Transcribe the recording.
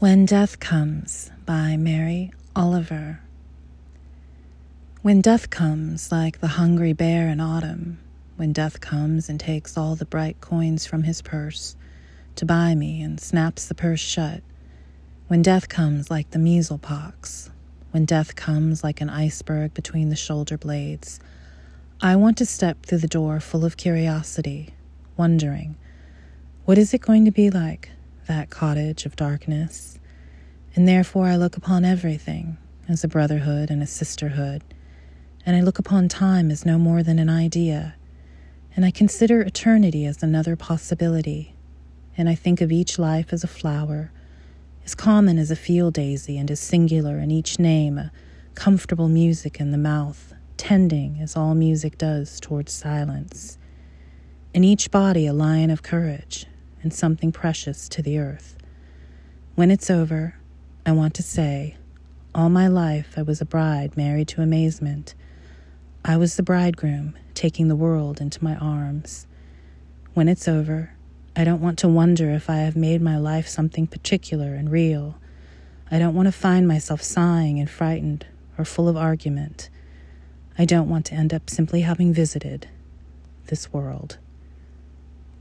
When Death Comes by Mary Oliver. When death comes like the hungry bear in autumn, when death comes and takes all the bright coins from his purse to buy me and snaps the purse shut, when death comes like the measle pox, when death comes like an iceberg between the shoulder blades, I want to step through the door full of curiosity, wondering, what is it going to be like? That cottage of darkness, and therefore I look upon everything as a brotherhood and a sisterhood, and I look upon time as no more than an idea, and I consider eternity as another possibility, and I think of each life as a flower, as common as a field daisy, and as singular in each name, a comfortable music in the mouth, tending as all music does towards silence. In each body, a lion of courage, and something precious to the earth. When it's over, I want to say, all my life I was a bride married to amazement. I was the bridegroom taking the world into my arms. When it's over, I don't want to wonder if I have made my life something particular and real. I don't want to find myself sighing and frightened or full of argument. I don't want to end up simply having visited this world.